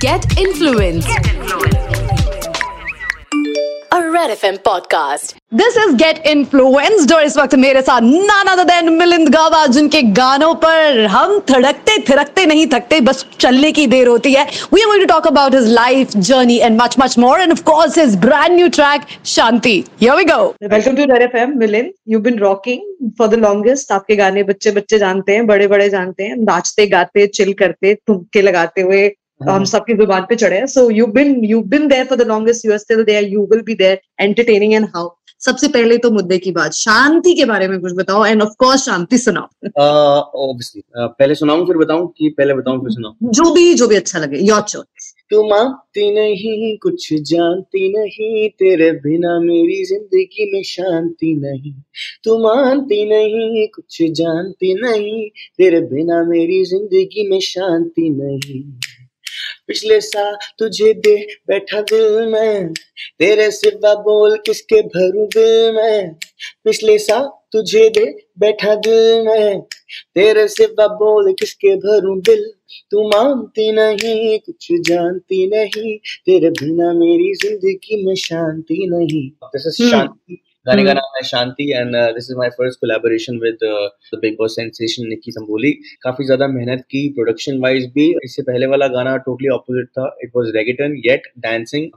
Get influenced. Get. Red FM podcast. This is get influenced और इस वक्त मेरे साथ नाना देन मिलिंद गावा जिनके गानों पर हम थड़कते थिरकते नहीं थकते बस चलने की देर होती है। We are going to talk about his life journey and much much more and of course his brand new track Shanti here we go welcome to Red FM Milind you been rocking for the longest आपके गाने बच्चे बच्चे जानते हैं बड़े बड़े जानते हैं। नाचते गाते चिल करते ठुमके लगाते हुए हम सबकी ज़ुबान पे चढ़े हैं। So you been you been there for the longest you are still there you will be there entertaining and how सबसे पहले तो मुद्दे की बात शांति के बारे में कुछ बताओ एंड ऑफ़ कोर्स शांति सुनाओ। ऑब्वियसली uh, uh, पहले सुनाऊं फिर बताऊँ कि पहले बताऊँ फिर सुनाऊं? जो भी जो भी अच्छा लगे योर चॉइस तू मानती नहीं कुछ जानती नहीं तेरे बिना मेरी ज़िंदगी में शांति नहीं। तू मानती नहीं कुछ जानती नहीं तेरे बिना मेरी ज़िंदगी में शांति नहीं। पिछले साल तुझे दे बैठा दिल में तेरे सिवा बोल किसके भरू दिल में। पिछले साल तुझे दे बैठा दिल में तेरे सिवा बोल किसके भरू दिल। तू मानती नहीं कुछ जानती नहीं तेरे बिना मेरी ज़िंदगी में शांति नहीं। दिस इज़ शांति गाने का नाम है Shanti and this is my first collaboration with the Bigg Boss sensation Nikki Tamboli काफ़ी ज़्यादा मेहनत की प्रोडक्शन वाइज भी। इससे पहले वाला गाना टोटली ऑपोजिट था। It was reggaeton yet dancing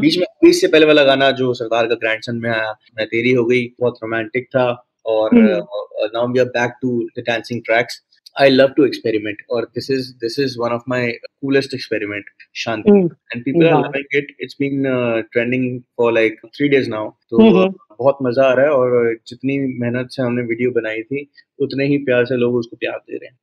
बीच में इससे पहले वाला गाना जो सरदार का ग्रैंडसन में आया मैं तेरी हो गई बहुत रोमांटिक था। और now we are back to the dancing tracks I love to experiment, or this is this is one of my coolest experiment, Shanti, Mm. and people yeah. are loving it. It's been uh, trending for like three days now. तो -hmm. बहुत मज़ा आ रहा है और जितनी मेहनत से हमने वीडियो बनाई थी उतने ही प्यार से लोग उसको प्यार दे रहे हैं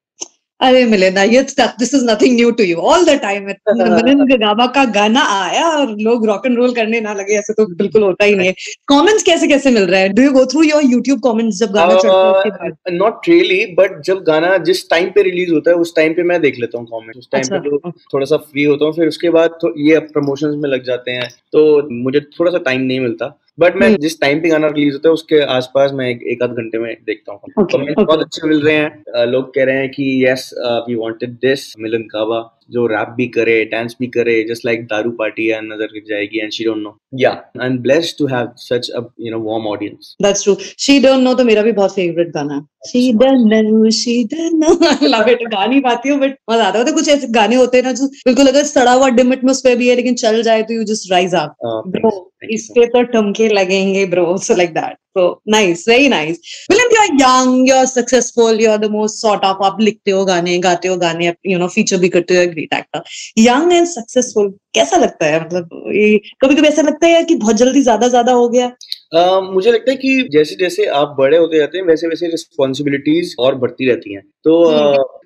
अरे मिलिंदा ये this is nothing new to you all the time Milind Gaba का गाना आया और लोग रॉक एंड रोल करने ना लगे ऐसे तो बिल्कुल होता ही नहीं है। कमेंट्स कैसे कैसे मिल रहे हैं? Do you go through your YouTube comments जब गाना चढ़ता है नॉट रियली बट जब गाना जिस टाइम पे रिलीज़ होता है उस टाइम पे मैं देख लेता हूँ कमेंट उस टाइम अच्छा। पे तो थोड़ा सा फ्री होता हूँ फिर उसके बाद तो ये प्रमोशंस में लग जाते हैं। तो मुझे थोड़ा सा टाइम नहीं मिलता। बट मैं हम्म। जिस टाइम पे गाना रिलीज़ होता है उसके आसपास मैं एक, एक आध घंटे में देखता हूँ Okay, तो okay. बहुत अच्छे मिल रहे हैं लोग कह रहे हैं कि यस वी वांटेड दिस मिलन कावा जो रैप भी करे डांस भी करे जस्ट लाइक दारू पार्टी या नज़र गिर जाएगी and she don't know yeah I am blessed to have such a you know warm audience that's true she don't know तो मेरा भी बहुत फेवरेट गाना है। She don't know she don't know love it गा नहीं पाती हूँ बट मज़ा आता है। तो कुछ ऐसे गाने होते हैं ना जो बिल्कुल अगर सड़ा हुआ डिमिट में उस पे भी है लेकिन चल जाए तो you just rise up bro इस पे तो टमके लगेंगे bro so like that so nice very nice. William young you are successful you are the most sort of आप लिखते हो गाने, गाते हो गाने यू नो फीचर भी करते हो great actor young and successful कैसा लगता है? मतलब ये कभी कभी ऐसा लगता है कि बहुत जल्दी ज़्यादा ज़्यादा हो गया? Uh, मुझे लगता है कि जैसे जैसे आप बड़े होते जाते हैं वैसे वैसे रिस्पॉन्सिबिलिटीज और बढ़ती रहती हैं। तो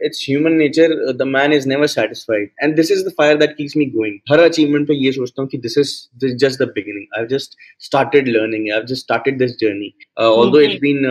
it's human nature the man is never satisfied and this is the fire that keeps me going her achievement पे ये सोचता हूँ कि this is this just the beginning I just started learning I just started this journey although it's been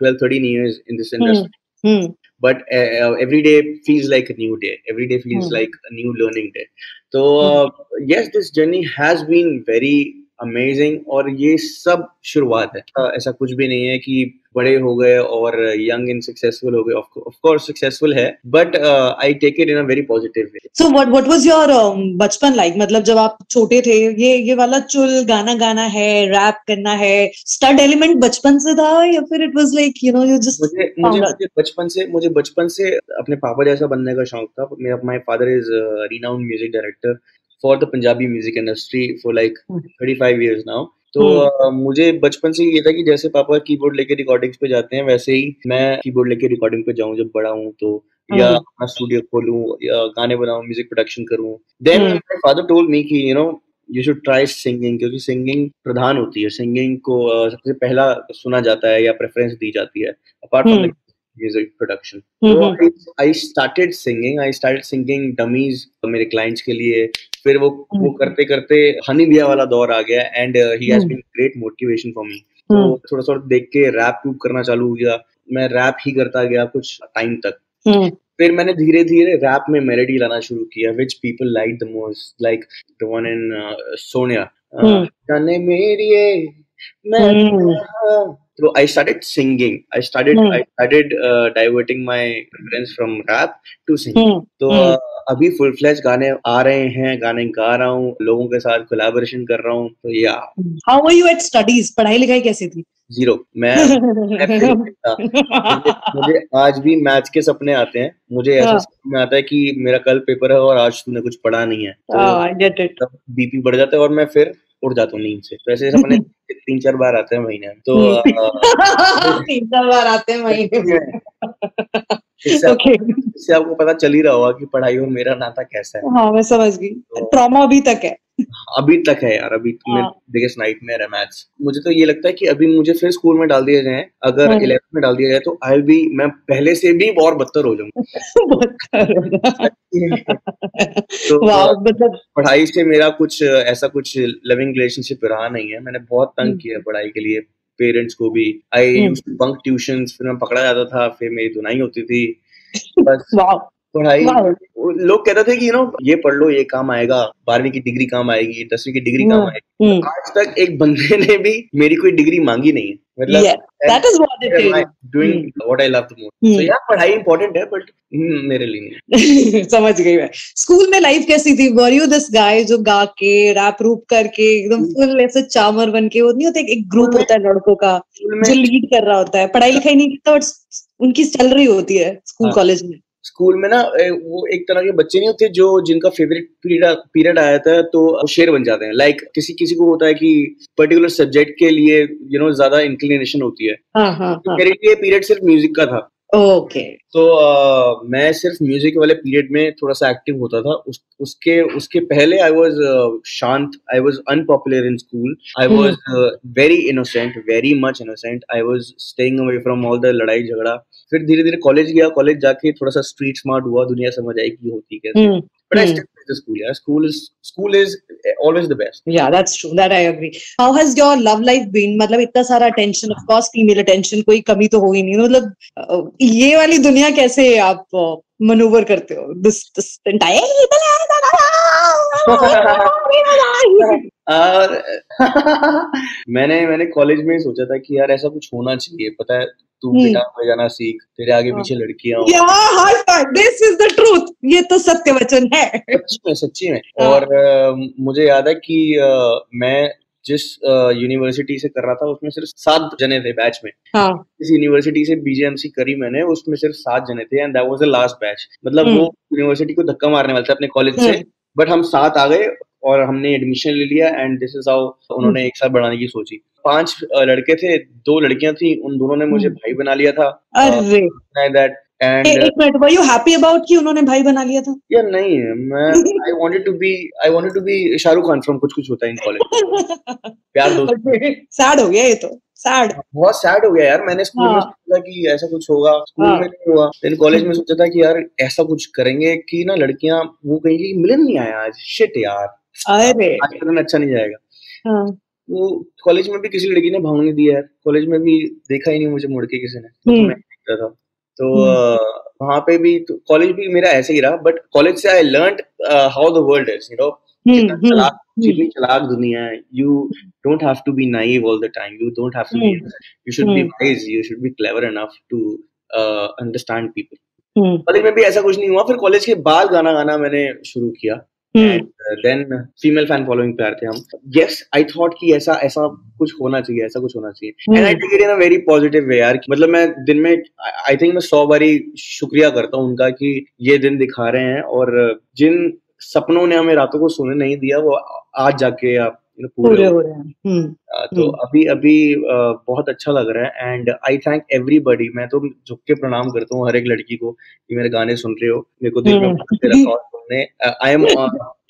12 13 years in this industry Hmm. But uh, uh, every day feels like a new day. Every day feels hmm. like a new learning day. So, hmm. uh, yes, this journey has been very amazing और ये सब शुरुआत है। ऐसा कुछ भी नहीं है कि बड़े हो गए और यंग एंड सक्सेसफुल हो गए। ऑफ़ कोर्स सक्सेसफुल है but I take it in a very positive way so what what was your बचपन लाइक मतलब जब आप छोटे थे ये ये वाला चुल गाना गाना है रैप करना है स्टड एलिमेंट बचपन से था या फिर it was like you know you just मुझे मुझे मुझे बचपन से मुझे बचपन से अपने पापा जैसा बनने का शौक था। मेरा my father is renowned music director for the Punjabi music industry for like Hmm. 35 years now तो Hmm. uh, मुझे बचपन से ये था कि जैसे पापा कीबोर्ड लेके रिकॉर्डिंग्स पे जाते हैं वैसे ही मैं कीबोर्ड लेके रिकॉर्डिंग पे जाऊँ जब बड़ा हूँ तो या Hmm. अपना स्टूडियो खोलूं या गाने बनाऊँ म्यूज़िक प्रोडक्शन करूँ then. My father told me कि you know you should try singing क्योंकि सिंगिंग प्रधान होती है सिंगिंग को uh, सबसे पहला सुना जाता है या प्रेफरेंस दी जाती है अपार्ट फ्रॉम. म्यूज़िक प्रोडक्शन तो I started singing I started singing dummies मेरे क्लाइंट्स के लिए। फिर वो वो हम्म। करते करते हनी भैया वाला दौर आ गया and he has. Been great motivation for me तो हम्म। थोड़ा थोड़ा देख के रैप टूप करना चालू हो गया। मैं रैप ही करता गया कुछ टाइम तक। हम्म, फिर मैंने धीरे धीरे रैप में मेलोडी लाना शुरू किया which people like the most like the one in Sonia. जाने मेरी मैं So I started singing. I started Hmm. I started uh, diverting my preference from rap to singing. हम्म, तो हम्म। uh, अभी फुल फ्लैश गाने आ रहे हैं गाने गा रहा हूँ लोगों के साथ कोलैबोरेशन कर रहा हूँ तो yeah how were you at studies पढ़ाई लिखाई कैसी थी ज़ीरो मैं। मुझे, मुझे आज भी मैथ्स के सपने आते हैं मुझे ऐसा हाँ। आता है कि मेरा कल पेपर है और आज तूने कुछ पढ़ा नहीं है तो तब बीपी बढ़ जाता है और मैं फिर उड़ जाता हूँ नींद से। तो ऐसे अपने तीन चार बार आते हैं महीने में तो तीन चार बार आते हैं महीने में। इससे okay. इससे आपको पता चल ही रहा होगा कि पढ़ाई और मेरा नाता कैसा है। हाँ मैं समझ गई। ट्रॉमा अभी तक है। अभी तक है यार अभी हाँ। मेरा बिगेस्ट नाइटमेयर है मैथ्स मुझे तो ये लगता है कि अभी मुझे फिर स्कूल में डाल दिया जाए अगर हाँ। इलेवेंथ में डाल दिया जाए तो आई भी मैं पहले से भी और बदतर हो जाऊँगा। तो मतलब पढ़ाई से मेरा कुछ ऐसा कुछ लविंग रिलेशनशिप रहा नहीं है। मैंने बहुत तंग हम्म। किया पढ़ाई के लिए पेरेंट्स को भी। आई बंक ट्यूशंस फिर मैं पकड़ा जाता था फिर मेरी धुनाई होती थी। बस। पढ़ाई। लोग कहते थे कि यू नो ये पढ़ लो ये काम आएगा। बारहवीं की डिग्री काम आएगी दसवीं की डिग्री काम हम्म, आएगी। हम्म। आज तक एक बंदे ने भी मेरी कोई डिग्री मांगी नहीं है। तो पढ़ाई इंपॉर्टेंट बट मेरे लिए समझ गई मैं। स्कूल में लाइफ कैसी थी? वर यू दिस गाय जो गा के रैप रूप करके एकदम फुल ऐसे चामर बन के वो नहीं होता एक ग्रुप होता है लड़कों का जो लीड कर रहा होता है। पढ़ाई लिखाई नहीं करता बट उनकी चल रही होती है स्कूल हाँ। कॉलेज में। स्कूल में ना वो एक तरह के बच्चे नहीं होते जो जिनका फेवरेट पीरियड पीरियड आया था तो वो शेर बन जाते हैं। लाइक like, किसी किसी को होता है कि पर्टिकुलर सब्जेक्ट के लिए यू you नो know, ज़्यादा इंक्लिनेशन होती है। हाँ हाँ तो हाँ। मेरे लिए पीरियड सिर्फ़ म्यूज़िक का था। Okay okay. तो अ, मैं सिर्फ़ म्यूज़िक वाले पीरियड में थोड़ा सा एक्टिव होता था। उस उसके उसके पहले आई वाज शांत I was unpopular in school I. Was very innocent very much innocent I was staying away from all the लड़ाई झगड़ा फिर धीरे धीरे कॉलेज गया कॉलेज जाके थोड़ा सा स्ट्रीट स्मार्ट हुआ दुनिया समझ आई कि होती कैसे हम्म but I hmm. Still the school यार school is school is always the best Yeah, that's true. That I agree. How has your love life been? मतलब इतना सारा attention, of course, female attention, कोई कमी तो हो नहीं मतलब ये वाली दुनिया कैसे आप मनूवर करते हो? This this entire और मैंने मैंने कॉलेज में सोचा था कि यार ऐसा कुछ होना चाहिए पता है तू हम्म। गिटार बजाना सीख तेरे आगे पीछे लड़कियाँ हो high five. This is the truth. ये तो सत्य वचन है. सच्ची में सच्ची में हाँ। और मुझे याद है कि मैं जिस यूनिवर्सिटी से कर रहा था उसमें सिर्फ़ सात जने थे बैच में हाँ. इस यूनिवर्सिटी से बीजेएमसी करी मैंने उसमें सिर्फ़ सात जने थे and that was the last batch मतलब हम्म। वो यूनिवर्सिटी को धक्का मारने वाले थे अपने कॉलेज से हम्म। बट हम सात आ गए और हमने एडमिशन ले लिया एंड दिस इज़ हाउ उन्होंने एक साथ बढ़ाने की सोची पाँच लड़के थे दो लड़कियाँ थी उन दोनों ने मुझे हम्म। भाई बना लिया था। अरे! दैट एंड एक minute were you happy about कि उन्होंने भाई बना लिया था? यार नहीं मैं I wanted to be I wanted to be Shahrukh Khan from Kuch Kuch Hota है इन कॉलेज प्यार दोस्त। सैड हो गया ये तो सैड बहुत सैड हो गया यार मैंने स्कूल में हाँ। सोचा कि ऐसा कुछ होगा स्कूल हाँ। में नहीं हुआ। फिर कॉलेज में सोचा था कि यार ऐसा कुछ करेंगे कि ना लड़कियाँ वो कहेंगी मिलन नहीं आया आज शिट यार। अरे! आज का अच्छा नहीं जाएगा। हाँ। वो कॉलेज में भी किसी लड़की ने भाव नहीं दिया है कॉलेज में भी देखा ही नहीं मुझे मुड़ के किसी ने। तो हम्म। मैं था। तो वहाँ पे भी कॉलेज भी मेरा ऐसे ही रहा बट कॉलेज से I learn how the world is you know हम्म, जितना हम्म, चलाक हम्म। दुनिया है। You don't have to be naive all the time you don't have to be hmm. You should be hmm. Wise you should be clever enough to understand people hmm, college में भी ऐसा कुछ नहीं हुआ। फिर कॉलेज के बाद गाना गाना मैंने शुरू किया। हम्म, देन फीमेल फ़ैन फॉलोइंग पे आते हम। यस आई थॉट कि ऐसा ऐसा कुछ होना चाहिए ऐसा कुछ होना चाहिए। And I take it in a very positive way यार मतलब मैं दिन में आई थिंक मैं सौ बारी शुक्रिया करता हूँ उनका कि ये दिन दिखा रहे हैं। और जिन सपनों ने हमें रातों को सोने नहीं दिया वो आज जाके आप you नो पूरे हो रहे हैं। हम्म, तो हम्म। अभी अभी बहुत अच्छा लग रहा है एंड आई थैंक एवरीबडी मैं तो झुक के प्रणाम करता हूँ हर एक लड़की को कि मेरे गाने सुन रहे हो मेरे को दिल में तेरा और तुमने I am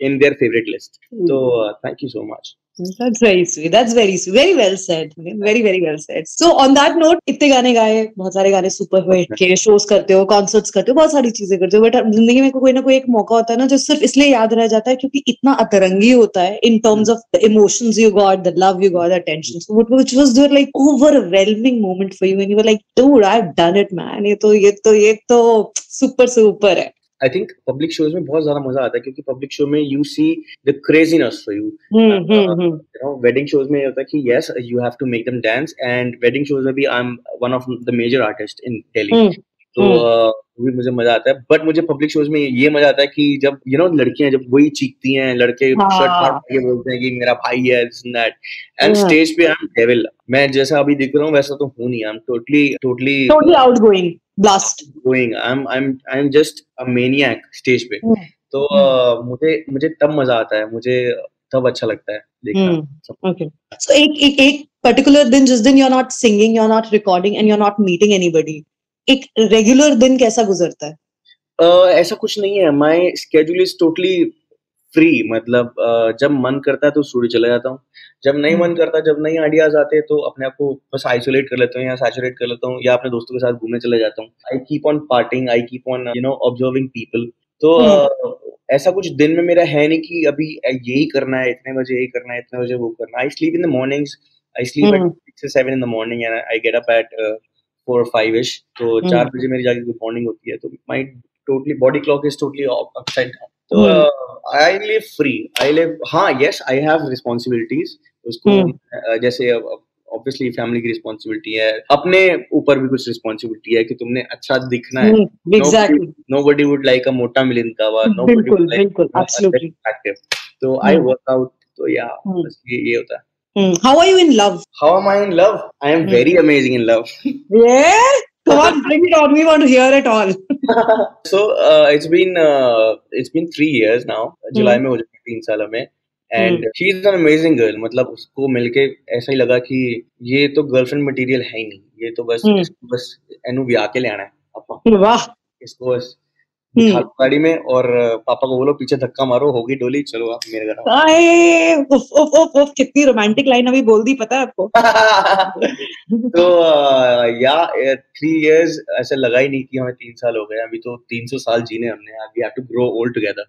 in their favourite list तो thank you so much That's very sweet. That's very sweet. Very well said. Very very well said. So on that note, इतने गाने गाए, बहुत सारे गाने सुपर हिट के शोज़ करते हो, कॉन्सर्ट्स करते हो, बहुत सारी चीज़ें करते हो. बट ज़िंदगी में कोई ना कोई एक मौका होता है ना जो सिर्फ़ इसलिए याद रह जाता है क्योंकि इतना अतरंगी होता है in terms of the emotions you got, the love you got, the attention. So what which was your like overwhelming moment for you when you were like, dude, I've done it, man. ये तो ये तो ये तो super super है. I think public shows में बहुत ज़्यादा मज़ा आता है क्योंकि पब्लिक शो में you see the craziness for you you know wedding shows में ये होता है कि yes you have to make them dance and wedding shows में भी I'm one of the major artists in Delhi. हम्म, तो हम्म। uh, भी मुझे मज़ा आता है बट मुझे पब्लिक शोज़ में ये मज़ा आता है कि जब यू नो लड़कियाँ जब वही चीखती हैं लड़के हाँ। शर्ट फाड़ के बोलते हैं कि मेरा भाई है एंड दैट एंड हाँ। स्टेज पे आई एम डेविल मैं जैसा अभी दिख रहा हूँ वैसा तो हूँ नहीं. I am totally totally totally outgoing. Blast. Going I am I am I am just a maniac stage पे. हम्म, तो uh, मुझे मुझे तब मज़ा आता है मुझे तब अच्छा लगता है देखना. हम्म okay. So एक एक एक particular दिन जिस दिन you're not singing you're not recording and you're not meeting anybody एक रेगुलर दिन कैसा गुजरता है? Uh, ऐसा कुछ नहीं है my schedule is totally free मतलब जब मन करता है तो स्टूडियो चला जाता हूँ। जब नहीं मन करता जब नई आइडियाज़ आते हैं तो अपने आप को बस आइसोलेट कर लेता हूँ या सैचुरेट कर लेता हूँ या अपने दोस्तों के साथ घूमने चले जाता हूँ। I keep on partying I keep on you know observing people तो uh, ऐसा कुछ दिन में मेरा है नहीं कि अभी यही करना है इतने बजे यही करना है इतने बजे वो करना I sleep in the mornings I sleep hmm. At six seven in the morning and I get up at four five ish तो हम्म। चार बजे मेरी जाके गुड मॉर्निंग होती है। तो my totally body clock is totally upside down तो हम्म। I live free I live हाँ यस आई हैव रिस्पॉन्सिबिलिटीज उसको हम्म। जैसे ऑब्वियसली फैमिली की रिस्पॉन्सिबिलिटी है अपने ऊपर भी कुछ रिस्पॉन्सिबिलिटी है कि तुमने अच्छा दिखना है no nobody would like a मोटा like बिल्कुल you know, a absolutely attractive तो आई हम्म। वर्क आउट तो या हम्म। ये ये होता है Hmm. How are you in love? how am I in love I am very amazing in love Yeah. Come on, bring it on. We want to hear it all. so uh, it's been uh, it's been three years now. जुलाई में हो जाएगी तीन साल में. And she is an amazing girl मतलब उसको मिलके ऐसा ही लगा कि ये तो गर्लफ्रेंड मटेरियल है ही नहीं. ये तो बस। इसको बस एनु ब्याह के ले आना है. वाह. इसको बस गाड़ी में और पापा को बोलो पीछे धक्का मारो होगी डोली चलो आप मेरे घर आए उफ उफ उफ उफ कितनी रोमांटिक लाइन अभी बोल दी पता है आपको? तो या थ्री इयर्स ऐसे लगा ही नहीं कि हमें तीन साल हो गए अभी तो तीन सौ साल जीने हमने we have to grow old together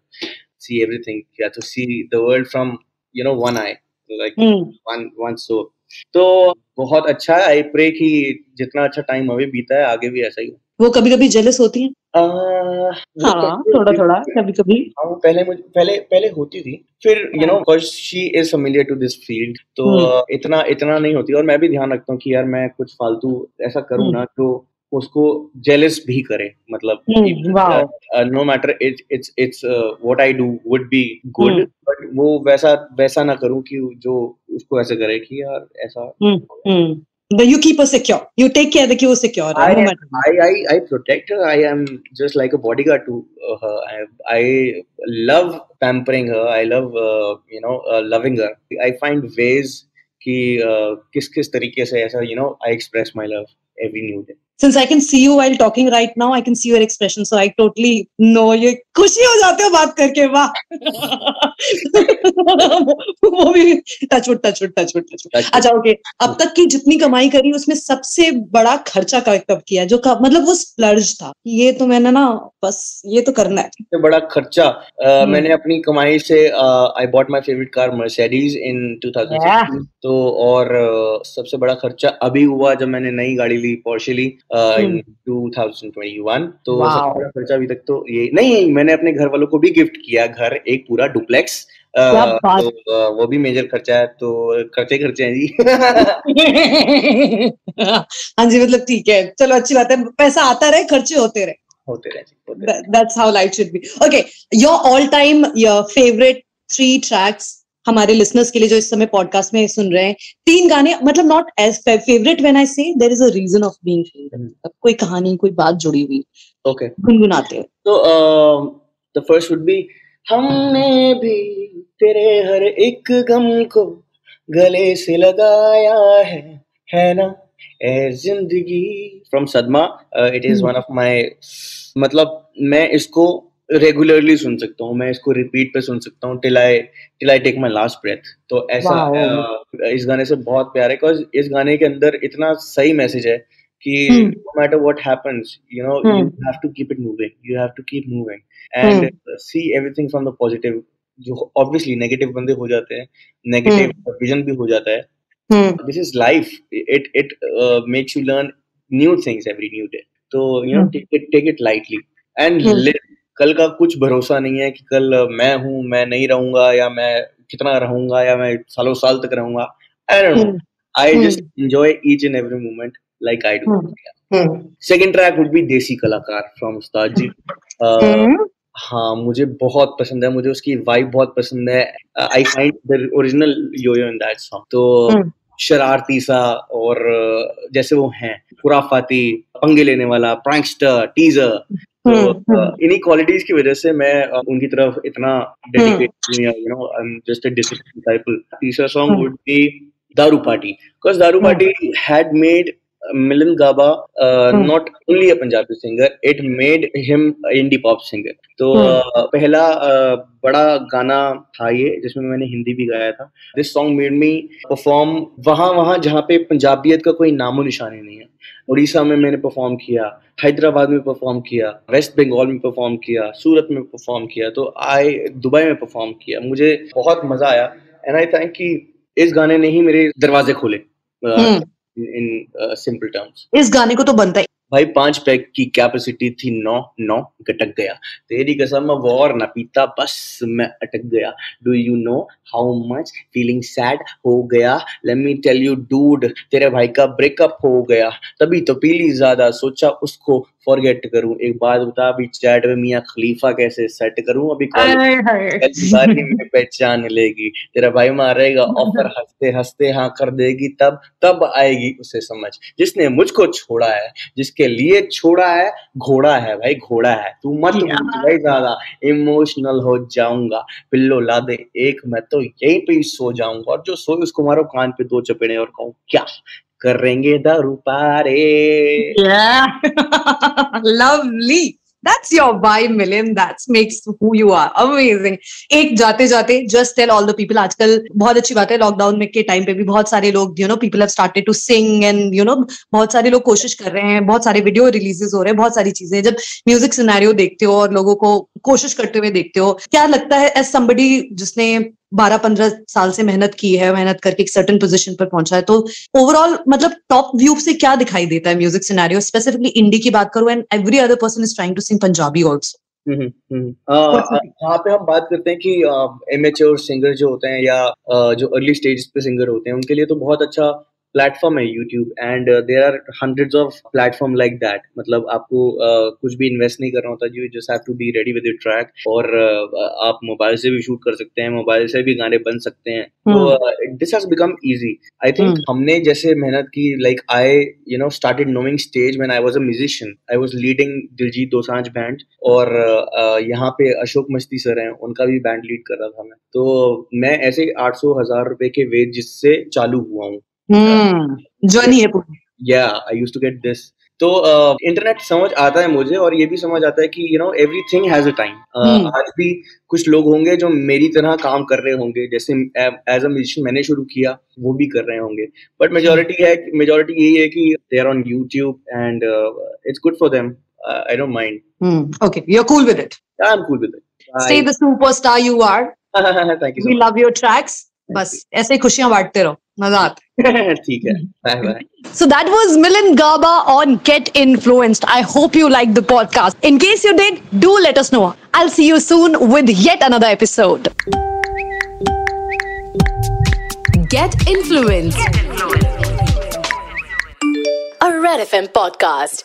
see everything have to see the world from you know one I like hmm, one one so तो बहुत अच्छा है आई प्रे कि जितना अच्छा टाइम अभी बीता है आगे भी ऐसा ही वो कभी कभी जेलस होती है? आह, हाँ थोड़ा थोड़ा कभी कभी हाँ पहले मुझे पहले पहले होती थी। फिर you know because she is familiar to this field तो हम्म। uh, इतना इतना नहीं होती। और मैं भी ध्यान रखता हूँ कि यार मैं कुछ फालतू ऐसा करूँ हम्म। ना जो उसको जेलस भी करे। मतलब हम्म, no matter it's it's it's what I do would be good hmm. But वो वैसा वैसा ना करूँ कि जो उसको ऐसे करे कि यार ऐसा हम्म, हम्म. But you keep her secure. You take care that you are secure. I, no matter. I, I, I protect her. I am just like a bodyguard to uh, her. I, I love pampering her. I love, uh, you know, uh, loving her. I find ways कि uh, किस किस तरीके से ऐसा you know I express my love every new day. Since I can see you while talking right now, I can see your expression. So I totally know ये खुशी हो जाते हो बात करके वाह। वो भी टचवुड टचवुड टचवुड टचवुड. अच्छा ओके अब तक की जितनी कमाई करी उसमें सबसे बड़ा खर्चा कब किया जो कब मतलब वो स्प्लर्ज था ये तो मैंने ना बस ये तो करना है। सबसे बड़ा खर्चा uh, मैंने अपनी कमाई से I bought my favourite car Mercedes in 2016 तो और uh, सबसे बड़ा खर्चा अभी हुआ जब मैंने नई गाड़ी ली पोर्शे ली। 2021 तो खर्चा अभी तक तो ये नहीं मैंने अपने घर वालों को भी गिफ्ट किया घर एक पूरा डुप्लेक्स तो uh, वो भी मेजर खर्चा है तो खर्चे खर्चे हैं जी। हाँ जी मतलब ठीक है। चलो अच्छी बात है। पैसा आता रहे खर्चे होते रहे। होते रहे जी, होते रहे। That- that's how life should be okay your all time हमारे लिसनर्स के लिए जो इस समय पॉडकास्ट में सुन रहे हैं तीन गाने मतलब not as favourite when I say there is a reason of being कोई कहानी कोई बात जुड़ी हुई ओके गुनगुनाते हैं। तो द फ़र्स्ट वुड बी हमने भी तेरे हर एक गम को गले से लगाया है है ना? Ae Zindagi from Sadma it is. One of my मतलब मैं इसको रेगुलरली सुन सकता हूँ मैं इसको रिपीट पे सुन सकता हूँ till I till I take my last breath तो ऐसा इस गाने से बहुत प्यार है बिकॉज़ इस गाने के अंदर इतना सही मैसेज है कि no matter what happens you know you have to keep it moving you have to keep moving and see everything from the positive जो ऑब्वियसली नेगेटिव बंदे हो जाते हैं नेगेटिव विजन हम्म। भी हो जाता है। This is life it it makes you learn new things every new day तो you know it take it lightly and live कल का कुछ भरोसा नहीं है कि कल मैं हूँ मैं नहीं रहूँगा या मैं कितना रहूँगा या मैं सालों साल तक रहूँगा। I don't know I. Just enjoy each and every moment like I do. Second track would be Desi Kalakaar from Ustad ji. Hmm. हाँ मुझे बहुत पसंद है मुझे उसकी वाइब बहुत पसंद है। I find the original Yo Yo in that song तो Hmm. शरारती सा और जैसे वो हैं खुराफाती पंगे लेने वाला प्रैंकस्टर टीजर तो. Hmm. uh, इन्हीं क्वालिटीज की वजह से मैं उनकी तरफ़ इतना dedicated you know I am just a discipline तीसरा song. Would be Daaru party because Daaru Hmm. Party had made Gaba uh, Hmm. not only a Punjabi singer, it made him a indie pop singer. तो Hmm. uh, पहला uh, बड़ा गाना था ये जिसमें मैंने हिंदी भी गाया था this song made me perform वहाँ वहाँ जहाँ पे पंजाबियत का कोई नामो निशानी नहीं है उड़ीसा में मैंने परफॉर्म किया हैदराबाद में परफॉर्म किया वेस्ट बंगाल में परफॉर्म किया सूरत में परफॉर्म किया तो आई दुबई में परफॉर्म किया मुझे बहुत मज़ा आया एंड आई थिंक कि इस गाने ने ही मेरे दरवाजे खोले Hmm. इन सिंपल टर्म्स इस गाने को तो बनता है भाई पाँच पैक की कैपेसिटी थी नौ नौ गटक गया। तेरी कसम वॉर न पीता बस मैं अटक गया। Do you know how much feeling sad हो गया? Let me tell you dude तेरे भाई का ब्रेकअप हो गया। तभी तो पीली ज़्यादा सोचा उसको फॉरगेट करूँ। एक बात बता अभी चैट में मियाँ खलीफा कैसे सेट करूँ? अभी बारी में पहचान लेगी। तेरा भाई मारेगा ऑफ़र हँसते हँसते हाँ कर देगी तब तब आएगी उसे समझ। जिसने मुझको छोड़ा है जिसके लिए छोड़ा है घोड़ा है भाई घोड़ा है। तू मत भाई ज़्यादा। इमोशनल हो जाऊँगा। पिल्लो ला दे एक मैं तो यहीं पे ही सो जाऊँगा। और जो सोए उसको मारो कान पे दो चपेड़े और कहूँ क्या करेंगे Daaru party? Lovely Yeah. That's your vibe, Milim. That makes who you are. Amazing. एक जाते जाते just tell all the people आजकल बहुत अच्छी बात है लॉकडाउन में के टाइम पे भी बहुत सारे लोग you know people have started to sing and you know बहुत सारे लोग कोशिश कर रहे हैं बहुत सारे वीडियो रिलीजेस हो रहे हैं बहुत सारी चीज़ें जब म्यूज़िक सिनेरियो देखते हो और लोगों को कोशिश करते हुए देखते हो क्या लगता है एज somebody जिसने बारह पंद्रह साल से मेहनत की है मेहनत करके एक सर्टन पोजिशन पर पहुँचा है तो ओवरऑल मतलब टॉप व्यू से क्या दिखाई देता है म्यूज़िक सिनेरियो स्पेसिफिकली इंडी की बात करूँ and every other person is trying to sing Punjabi also यहाँ पे हम बात करते हैं कि एच सिंगर जो होते हैं या जो अर्ली स्टेज पे सिंगर होते हैं उनके लिए तो बहुत अच्छा प्लेटफॉर्म है YouTube and there are hundreds of platform like that मतलब आपको uh, कुछ भी इन्वेस्ट नहीं करना होता you just have to be ready with track और uh, आप मोबाइल से भी शूट कर सकते हैं मोबाइल से भी गाने बन सकते हैं। तो this has become easy I think. हमने जैसे मेहनत की like I you know started knowing stage when I was a musician I was leading Diljit Dosanjh band और uh, यहाँ पे अशोक मस्ती सर हैं उनका भी बैंड लीड कर रहा था मैं। तो मैं ऐसे आठ सौ हज़ार रुपए के वेज जिससे चालू हुआ हूँ। जर्नी है पूरी या I use to get this तो इंटरनेट समझ आता है मुझे और ये भी समझ आता है कि you know everything has a time Hmm. आज भी कुछ लोग होंगे जो मेरी तरह काम कर रहे होंगे जैसे एज अ म्यूजिशियन मैंने शुरू किया वो भी कर रहे होंगे बट मेजोरिटी है मेजोरिटी यही है कि they are on YouTube and it's good for them I don't mind Hmm. Okay, you're cool with it. I am cool with Stay the superstar you are. It thank you love your tracks. बस ऐसे ही खुशियाँ बांटते रहो। मज़ा आता ठीक है। So that was Milan Gaba on get influenced I hope you like the podcast in case you did do let us know I see you soon with yet another episode get influenced A Red FM podcast.